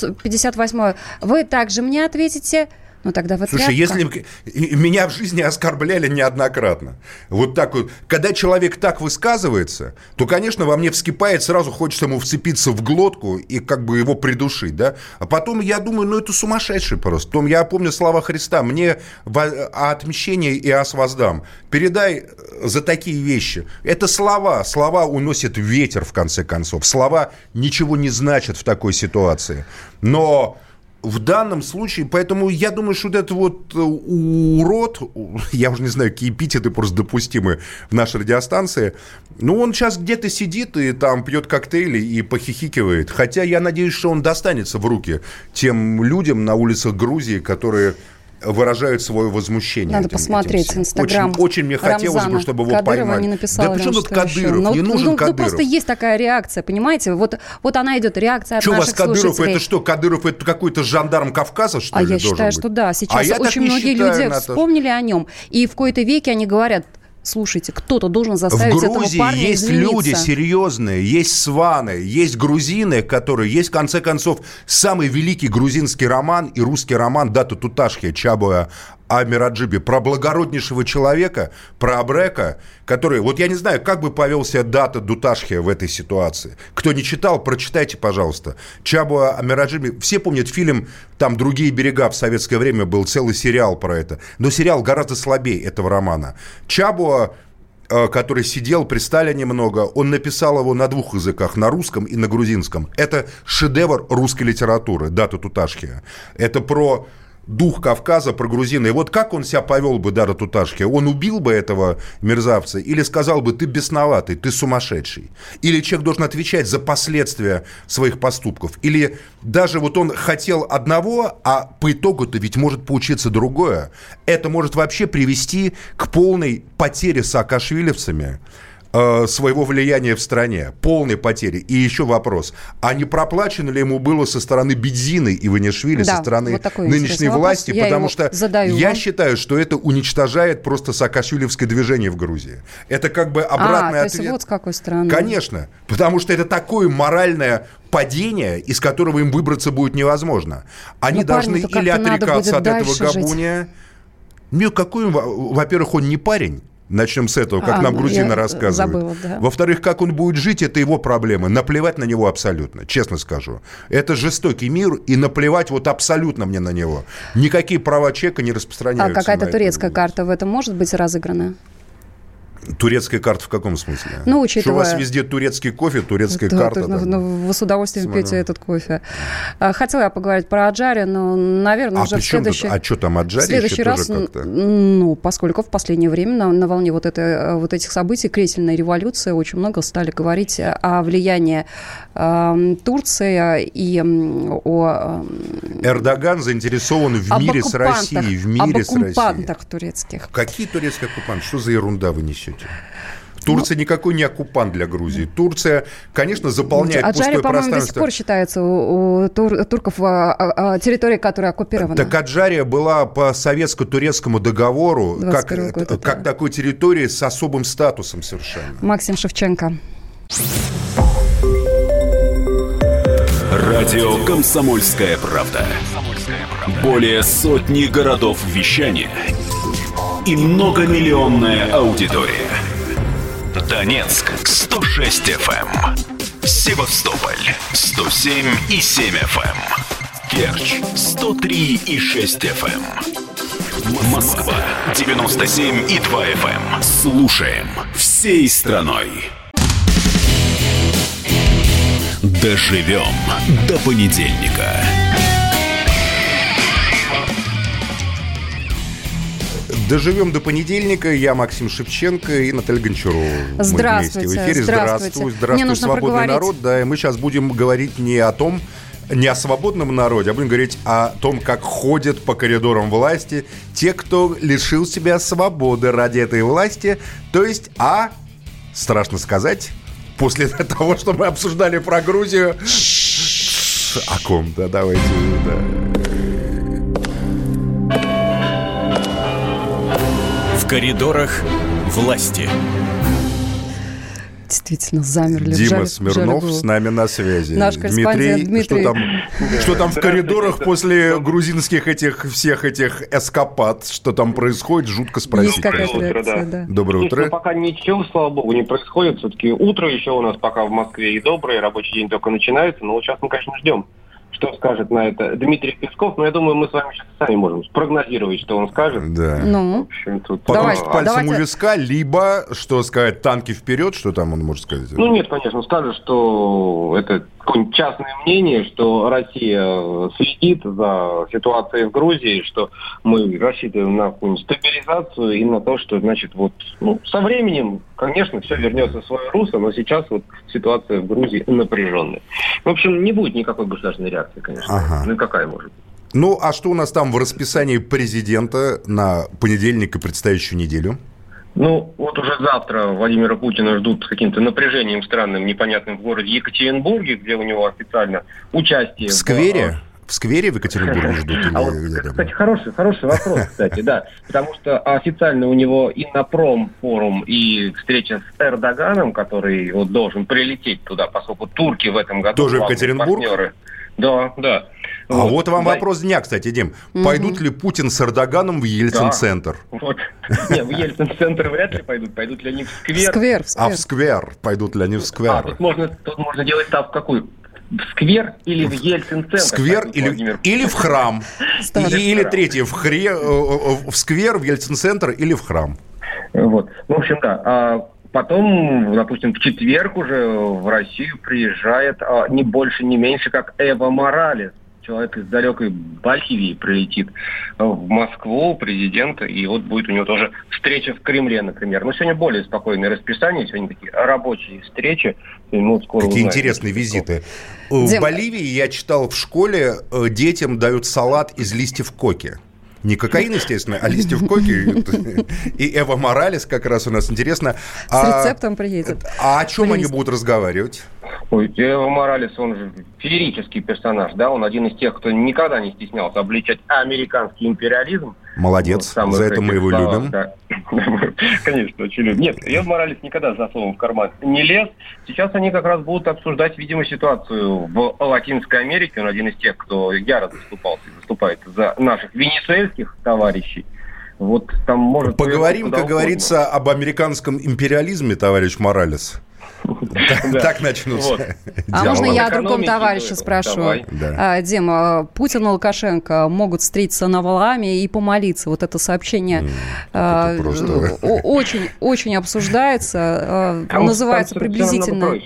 58-й. Вы также мне ответите... Ну, тогда вы Слушай, тряпка. если меня в жизни оскорбляли неоднократно. Вот так вот. Когда человек так высказывается, то, конечно, во мне вскипает, сразу хочется ему вцепиться в глотку и как бы его придушить, да? А потом я думаю, ну это сумасшедший просто. Потом я помню слова Христа, мне о отмщении и ос воздам. Передай э, за такие вещи. Это слова. Слова уносят ветер, в конце концов. Слова ничего не значат в такой ситуации. Но в данном случае, поэтому я думаю, что вот этот вот э, урод, я уже не знаю, какие эпитеты просто допустимы в нашей радиостанции, ну, он сейчас где-то сидит и там пьет коктейли и похихикивает. Хотя я надеюсь, что он достанется в руки тем людям на улицах Грузии, которые выражают свое возмущение. Надо этим- посмотреть этим. Инстаграм Очень, очень мне хотелось бы, Рамзана чтобы его Кадырова поймали. не написала да он тут что? Кадыров? Ну, не вот, нужен ну, ну, Кадыров. просто есть такая реакция, понимаете? Вот, вот она идет, реакция от Что у вас наших Кадыров, слушателей. это что, Кадыров это какой-то жандарм Кавказа, что А ли, я считаю, быть? что да. Сейчас А очень многие считаю, люди Наташа. вспомнили о нем. И в кои-то веке они говорят, слушайте, кто-то должен В заставить этого Грузии парня есть извиниться. люди серьезные, есть сваны, есть грузины, которые, есть, в конце концов, самый великий грузинский роман и русский роман Дата Туташхи Чабуя о Мираджибе, про благороднейшего человека, про Абрека, который, вот я не знаю, как бы повел себя Дата Дуташхи в этой ситуации. Кто не читал, прочитайте, пожалуйста. Чабуа о Мираджибе, все помнят фильм, там «Другие берега» в советское время был целый сериал про это, но сериал гораздо слабее этого романа. Чабуа э, который сидел при Сталине много, он написал его на двух языках, на русском и на грузинском. Это шедевр русской литературы, Дата Туташхия. Это про дух Кавказа, про грузина. И вот как он себя повел бы, Дара Туташки? Он убил бы этого мерзавца или сказал бы, ты бесноватый, ты сумасшедший? Или человек должен отвечать за последствия своих поступков? Или даже вот он хотел одного, а по итогу-то ведь может получиться другое. Это может вообще привести к полной потере саакашвилевцами своего влияния в стране, полной потери. И еще вопрос, а не проплачено ли ему было со стороны Бедзины и Ванишвили, Да, со стороны вот нынешней власти? Я Потому что задаю я вам. считаю, что это уничтожает просто саакашвилевское движение в Грузии. Это как бы а, обратный то есть ответ. вот с какой стороны. Конечно, потому что это такое моральное падение, из которого им выбраться будет невозможно. Они Ну, должны или отрекаться от этого дальше жить. габуния. Ну, какой, во-первых, он не парень. Начнем с этого, как А, нам грузины я рассказывают. забыла, да. Во-вторых, как он будет жить, это его проблема. Наплевать на него абсолютно, честно скажу. Это жестокий мир, и наплевать вот абсолютно мне на него. Никакие права человека не А распространяются. какая-то на это. турецкая карта в этом может быть разыграна? Турецкая карта в каком смысле? Ну, Что у учитывая- вас везде турецкий кофе, турецкая Да, карта? ну, там? ну, вы с удовольствием Смотрю. пьете этот кофе. А, Хотела я поговорить про Аджари, но, наверное, А уже в чем тут? следующий... А что там, В Аджари следующий еще раз, как-то? ну, поскольку в последнее время на, на волне вот, этой, э, вот этих событий, кресельной революции, очень много стали говорить о влиянии э, Турции и о, э, Эрдоган заинтересован в мире с Россией, в мире с Россией. турецких. Какие турецкие оккупанты? Что за ерунда вы несете? Турция Ну, никакой не оккупант для Грузии. Турция, конечно, заполняет Аджари, пустое по-моему, до сих пространство. пор считается у, у тур- турков а, а, а, территорией, которая оккупирована. Так Аджария была по советско-турецкому договору как, 21 год, как да. такой территории с особым статусом совершенно. Максим Шевченко. Радио «Комсомольская правда». Более сотни городов вещания и многомиллионная аудитория. Донецк 106 FM, Севастополь 107 и 7 FM, Керчь 103 и 6 FM, Москва 97 и 2 FM. Слушаем всей страной. Доживем до понедельника. Доживем до понедельника. Я Максим Шевченко и Наталья Гончарова. Мы Здравствуйте, вместе в эфире. здравствуйте. Здравствуй, Мне здравствуй, нужно свободный проговорить. народ. Да, и мы сейчас будем говорить не о том, не о свободном народе, а будем говорить о том, как ходят по коридорам власти те, кто лишил себя свободы ради этой власти. То есть, а, страшно сказать, после того, что мы обсуждали про Грузию... О ком? Да, давайте, да. Коридорах власти. Действительно, замерли. в Дима в Смирнов жару. с нами на связи. Наш корреспондент Дмитрий. Что там, что там в коридорах после грузинских этих всех этих эскапад, что там происходит, жутко спросить. Есть какая-то Доброе утро, реакция, да. Доброе утро. пока ничего, слава богу, не происходит. Все-таки утро еще у нас пока в Москве и доброе, рабочий день только начинается. Но вот сейчас мы, конечно, ждем, что скажет на это Дмитрий Песков. Но я думаю, мы с вами сейчас сами можем спрогнозировать, что он скажет. Да. В Ну, общем, тут... Потом Давайте, пальцем давайте. у виска, либо, что сказать, танки вперед, что там он может сказать? Ну нет, конечно, скажет, что это какое-нибудь частное мнение, что Россия э, следит за ситуацией в Грузии, что мы рассчитываем на какую-нибудь стабилизацию и на то, что, значит, вот ну, со временем, конечно, все вернется в свое русло, но сейчас вот ситуация в Грузии напряженная. В общем, не будет никакой государственной реакции, конечно. Ага. Ну и какая может быть? Ну, а что у нас там в расписании президента на понедельник и предстоящую неделю? Ну, вот уже завтра Владимира Путина ждут с каким-то напряжением странным, непонятным в городе Екатеринбурге, где у него официально участие В сквере? В сквере в Екатеринбурге ждут? или А вот, кстати, хороший, хороший вопрос, кстати, да. Потому что официально у него Иннопром форум и встреча с Эрдоганом, который вот должен прилететь туда, поскольку турки в этом году Тоже в Екатеринбург? партнеры. Да, да. А вот вам Да, вопрос дня, кстати, Дим. Пойдут ли Путин с Эрдоганом в Ельцин-центр? Вот. Не, в Ельцин-центр вряд ли пойдут. Пойдут ли они в сквер? сквер, А сквер. в сквер? Пойдут ли они в А, сквер? тут можно, тут можно делать ставку какую? В сквер или в Ельцин-центр? Сквер или, Владимир? или в храм. Или храм. третье, в, хре, э, э, в сквер, в Ельцин-центр или в храм. Вот. Ну, в общем, да. А потом, допустим, в четверг уже в Россию приезжает а, не больше, не меньше, как Эва Моралес. Человек из далекой Боливии прилетит а, в Москву, президент, и вот будет у него тоже встреча в Кремле, например. Но сегодня более спокойное расписание, сегодня такие рабочие встречи. Вот скоро Какие узнаем. интересные визиты. В Дим. Боливии я читал в школе, э, детям дают салат из листьев коки. Не кокаин, естественно, а листьев коки. И Эва Моралес как раз у нас интересно. С а, рецептом приедет. А о чем они будут разговаривать? Ой, Эва Моралес, он же феерический персонаж, да? Он один из тех, кто никогда не стеснялся обличать американский империализм. Молодец, вот, за это мы его словах, любим. Да. Конечно, очень любим. Нет, Эва Моралес никогда за словом в карман не лез. Сейчас они как раз будут обсуждать, видимо, ситуацию в Латинской Америке. Он один из тех, кто яро заступался и выступает за наших венесуэльских товарищей. Вот там может... Поговорим, как говорится, об американском империализме, товарищ Моралес. Так начнутся. А можно я о другом товарище спрошу? А, Дима, Путин и Лукашенко могут встретиться на Валааме и помолиться. Вот это сообщение а, очень очень обсуждается. А называется приблизительно...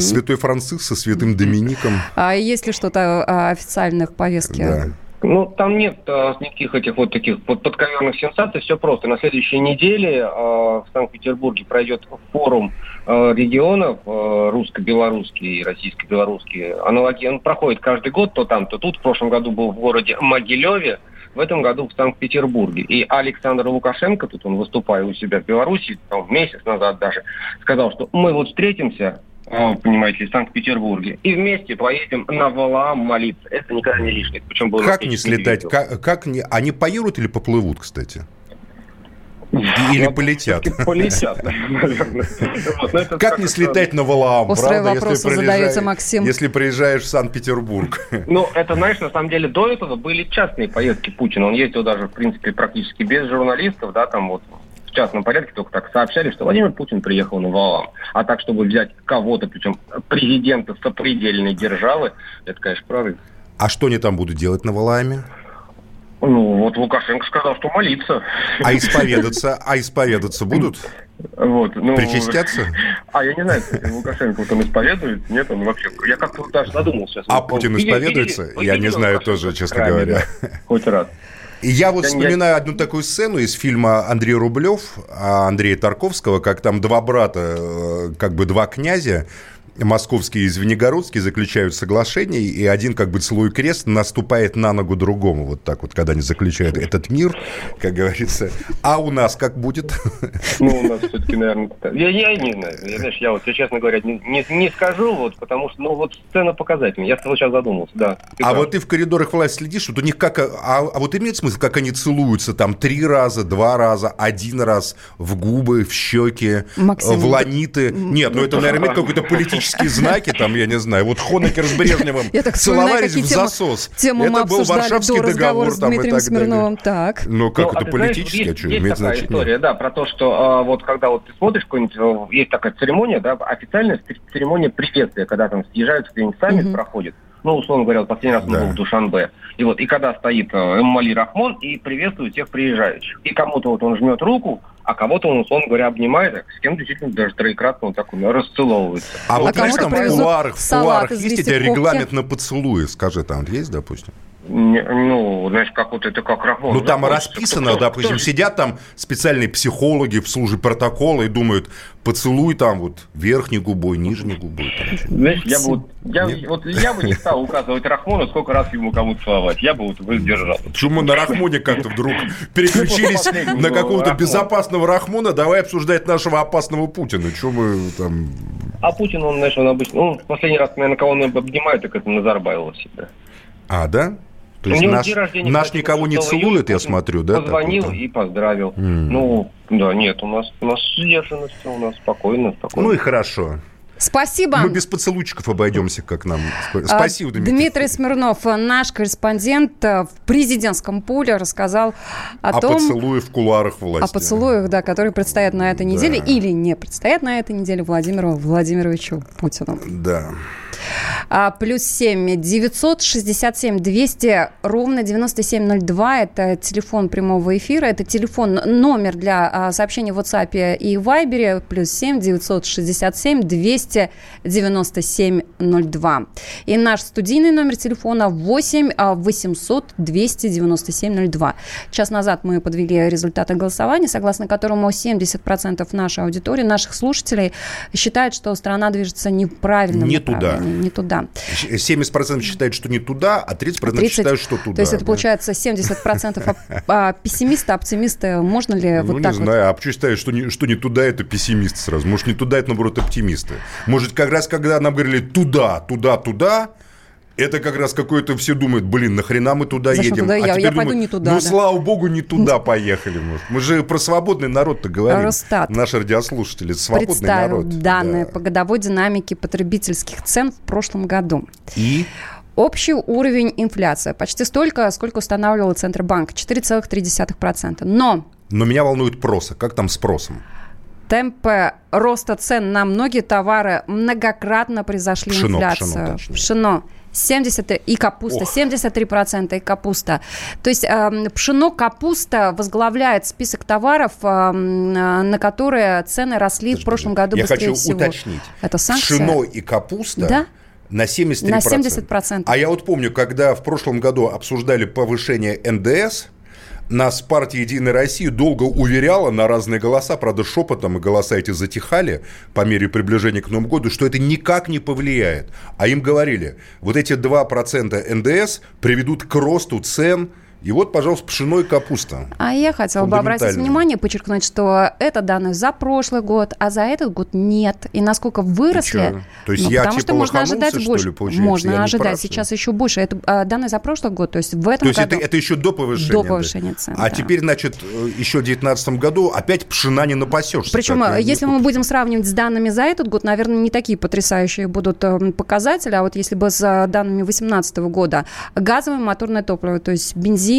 Святой Франциск со святым Домиником. А есть ли что-то официальных повестки? Ну, там нет а, никаких этих вот таких вот подковерных сенсаций, все просто. На следующей неделе а, в Санкт-Петербурге пройдет форум а, регионов а, русско-белорусский и российско-белорусский. Аналоги, он проходит каждый год, то там, то тут. В прошлом году был в городе Могилеве, в этом году в Санкт-Петербурге. И Александр Лукашенко, тут он выступая у себя в Беларуси, там, месяц назад даже, сказал, что мы вот встретимся понимаете, в Санкт-Петербурге. И вместе поедем на Валаам молиться. Это никогда не лишнее. Причем было как не слетать? Как, как не... Они поедут или поплывут, кстати? Или полетят? Полетят, наверное. Как не слетать на Валаам, Острые вопросы задается Максим. Если приезжаешь в Санкт-Петербург. Ну, это, знаешь, на самом деле до этого были частные поездки Путина. Он ездил даже, в принципе, практически без журналистов, да, там вот в частном порядке только так сообщали, что Владимир Путин приехал на Валаам. А так, чтобы взять кого-то, причем президента сопредельной державы, это, конечно, прорыв. А что они там будут делать на Валааме? Ну, вот Лукашенко сказал, что молиться. А исповедаться, а исповедаться будут? Вот, ну, Причастятся? А я не знаю, кстати, Лукашенко он исповедует, нет, он вообще... Я как-то даже задумался. А Путин исповедуется? Я не знаю тоже, честно говоря. Хоть раз. Я вот вспоминаю одну такую сцену из фильма Андрей Рублев, Андрея Тарковского, как там два брата, э, как бы два князя, московский и Звенигородский заключают соглашение, и один как бы целует крест наступает на ногу другому. Вот так вот, когда они заключают этот мир, как говорится. А у нас как будет? Ну, у нас все-таки, наверное... Я, я не знаю. Я, знаешь, я вот, честно говоря, не, не, не скажу, вот, потому что, ну, вот сцена показательная. Я сейчас задумался, да. А прав. вот ты в коридорах власти следишь, вот у них как... А, а вот имеет смысл, как они целуются там три раза, два раза, один раз в губы, в щеки, Максим, в ланиты? Нет, ну это, наверное, какой-то политический политические знаки, там, я не знаю, вот Хонекер с Брежневым целовались в засос. Тему это был Варшавский договор с Дмитрием Смирновым. Так. Ну, как это политически, а что, имеет значение? история, да, про то, что а, вот когда вот ты смотришь какой-нибудь, э, есть такая церемония, да, официальная церемония приветствия, когда там съезжают, где-нибудь саммит проходит ну, условно говоря, последний раз да. был в Душанбе. И вот, и когда стоит э, Эммали Рахмон и приветствует всех приезжающих. И кому-то вот он жмет руку, а кого-то он, условно говоря, обнимает, а с кем действительно даже троекратно вот так он расцеловывается. А ну, вот, вот там в кулуарах, в кулуарах есть эти регламент на поцелуи? Скажи, там есть, допустим? Ну, знаешь, как вот это как Рахмон. Ну, там расписано, кто, допустим, кто... сидят там специальные психологи в службе протокола и думают, поцелуй там вот верхней губой, нижней губой. Там, знаешь, я бы, вот, я, вот, я бы не стал указывать Рахмону, сколько раз ему кому-то целовать. Я бы вот воздержал. Почему на Рахмоне как-то вдруг переключились на какого-то безопасного Рахмона? Давай обсуждать нашего опасного Путина. Чего мы там... А Путин, он, знаешь, он обычно... Ну, последний раз, наверное, кого он обнимает, так это Назарбаева всегда. А, да? То есть наш, наш никого не целует, я смотрю, да? Позвонил так, вот, и поздравил. Mm. Ну, да, нет, у нас, у нас сдержанность, у нас спокойно, спокойно. Ну и хорошо. Спасибо. Мы без поцелуйчиков обойдемся, как нам. Спасибо, Дмитрий. Дмитрий Смирнов, наш корреспондент в президентском пуле, рассказал о, о том... О поцелуе в кулуарах власти. О поцелуях, да, которые предстоят на этой неделе да. или не предстоят на этой неделе Владимиру Владимировичу Путину. Да. А, плюс 7 967 200 ровно 9702. Это телефон прямого эфира. Это телефон, номер для а, сообщений в WhatsApp и Viber. Плюс 7 967 297 02. И наш студийный номер телефона 8 800 297 02. Час назад мы подвели результаты голосования, согласно которому 70% нашей аудитории, наших слушателей считают, что страна движется неправильным Не туда не туда. 70% считают, что не туда, а 30%, 30 считают, что туда. То есть это да? получается 70% а, пессимисты, оптимисты. Можно ли ну, вот так не знаю. А почему считают, что не, что не туда, это пессимисты сразу? Может, не туда, это, наоборот, оптимисты? Может, как раз, когда нам говорили туда, туда, туда, это как раз какое-то все думают, блин, нахрена мы туда Зачем едем? Туда? А я, я думают, пойду не туда. Ну, да. слава богу, не туда поехали. Может. Мы же про свободный народ-то говорим. Росстат. Наши радиослушатели. Свободный Представил народ. данные да. по годовой динамике потребительских цен в прошлом году. И? Общий уровень инфляции почти столько, сколько устанавливал Центробанк, 4,3%. Но... Но меня волнует проса. Как там с спросом? темпы роста цен на многие товары многократно превзошли пшено, инфляцию. Пшено, пшено 70 и капуста, Ох. 73% и капуста. То есть э, пшено, капуста возглавляет список товаров, э, на которые цены росли Подожди, в прошлом году я быстрее хочу всего. уточнить. Это санкция? Пшено и капуста да? на 73%. На 70%. А я вот помню, когда в прошлом году обсуждали повышение НДС, нас партия «Единая Россия» долго уверяла на разные голоса, правда, шепотом, и голоса эти затихали по мере приближения к Новому году, что это никак не повлияет. А им говорили, вот эти 2% НДС приведут к росту цен и вот, пожалуйста, пшено и капуста. А я хотела бы обратить внимание, подчеркнуть, что это данные за прошлый год, а за этот год нет. И насколько выросли... То есть ну, я потому типа что можно ожидать что больше. Ли, получается? можно я ожидать сейчас еще больше. Это а, данные за прошлый год. То есть в этом То есть году... это, это еще до повышения? До повышения цен, А да. теперь, значит, еще в 2019 году опять пшена не напасешься. Причем, если мы будем сравнивать с данными за этот год, наверное, не такие потрясающие будут э, показатели. А вот если бы с данными 2018 года газовое моторное топливо, то есть бензин,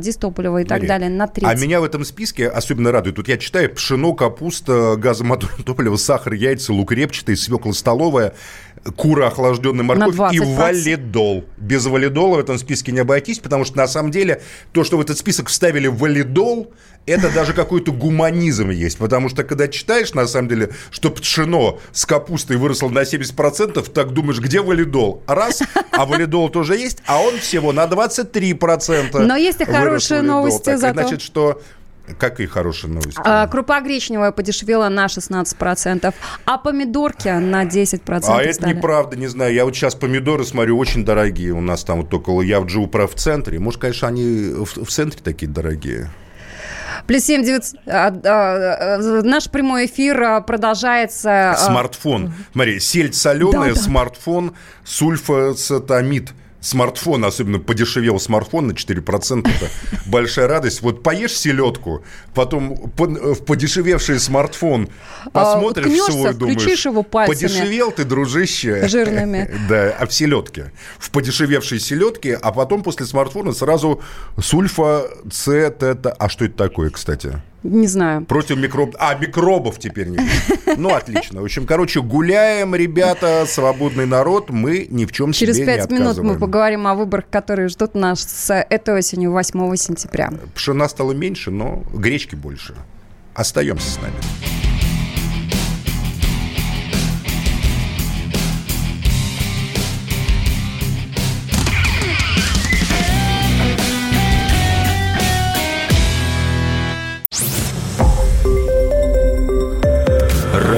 дистопливо и так Мария, далее на 30. А меня в этом списке особенно радует. Тут я читаю пшено, капуста, газомоторное топливо, сахар, яйца, лук репчатый, свекла столовая, кура, охлажденная морковь и валидол. Без валидола в этом списке не обойтись, потому что на самом деле то, что в этот список вставили валидол, это даже какой-то гуманизм есть. Потому что когда читаешь, на самом деле, что пшено с капустой выросло на 70%, так думаешь, где валидол? Раз, а валидол тоже есть, а он всего на 23%. Но есть и хорошие новости так, зато. Значит, что Какие хорошие новости? А, крупа гречневая подешевела на 16%, а помидорки на 10% А стали. это неправда, не знаю. Я вот сейчас помидоры смотрю, очень дорогие. У нас там вот около Я в в центре. Может, конечно, они в, в центре такие дорогие. Плюс 7 9... А, а, а, наш прямой эфир продолжается. Смартфон. Смотри, сельдь соленая, да, смартфон, да. сульфацетамид смартфон, особенно подешевел смартфон на 4%, это большая радость. Вот поешь селедку, потом в подешевевший смартфон посмотришь а, свой, думаешь, его пальцами подешевел ты, дружище. Жирными. Да, а в селедке. В подешевевшей селедке, а потом после смартфона сразу сульфа, С, тета. А что это такое, кстати? Не знаю. Против микробов. А, микробов теперь не Ну, отлично. В общем, короче, гуляем, ребята, свободный народ, мы ни в чем Через себе пять не минут мы поговорим о выборах, которые ждут нас с этой осенью, 8 сентября. Пшена стало меньше, но гречки больше. Остаемся с нами.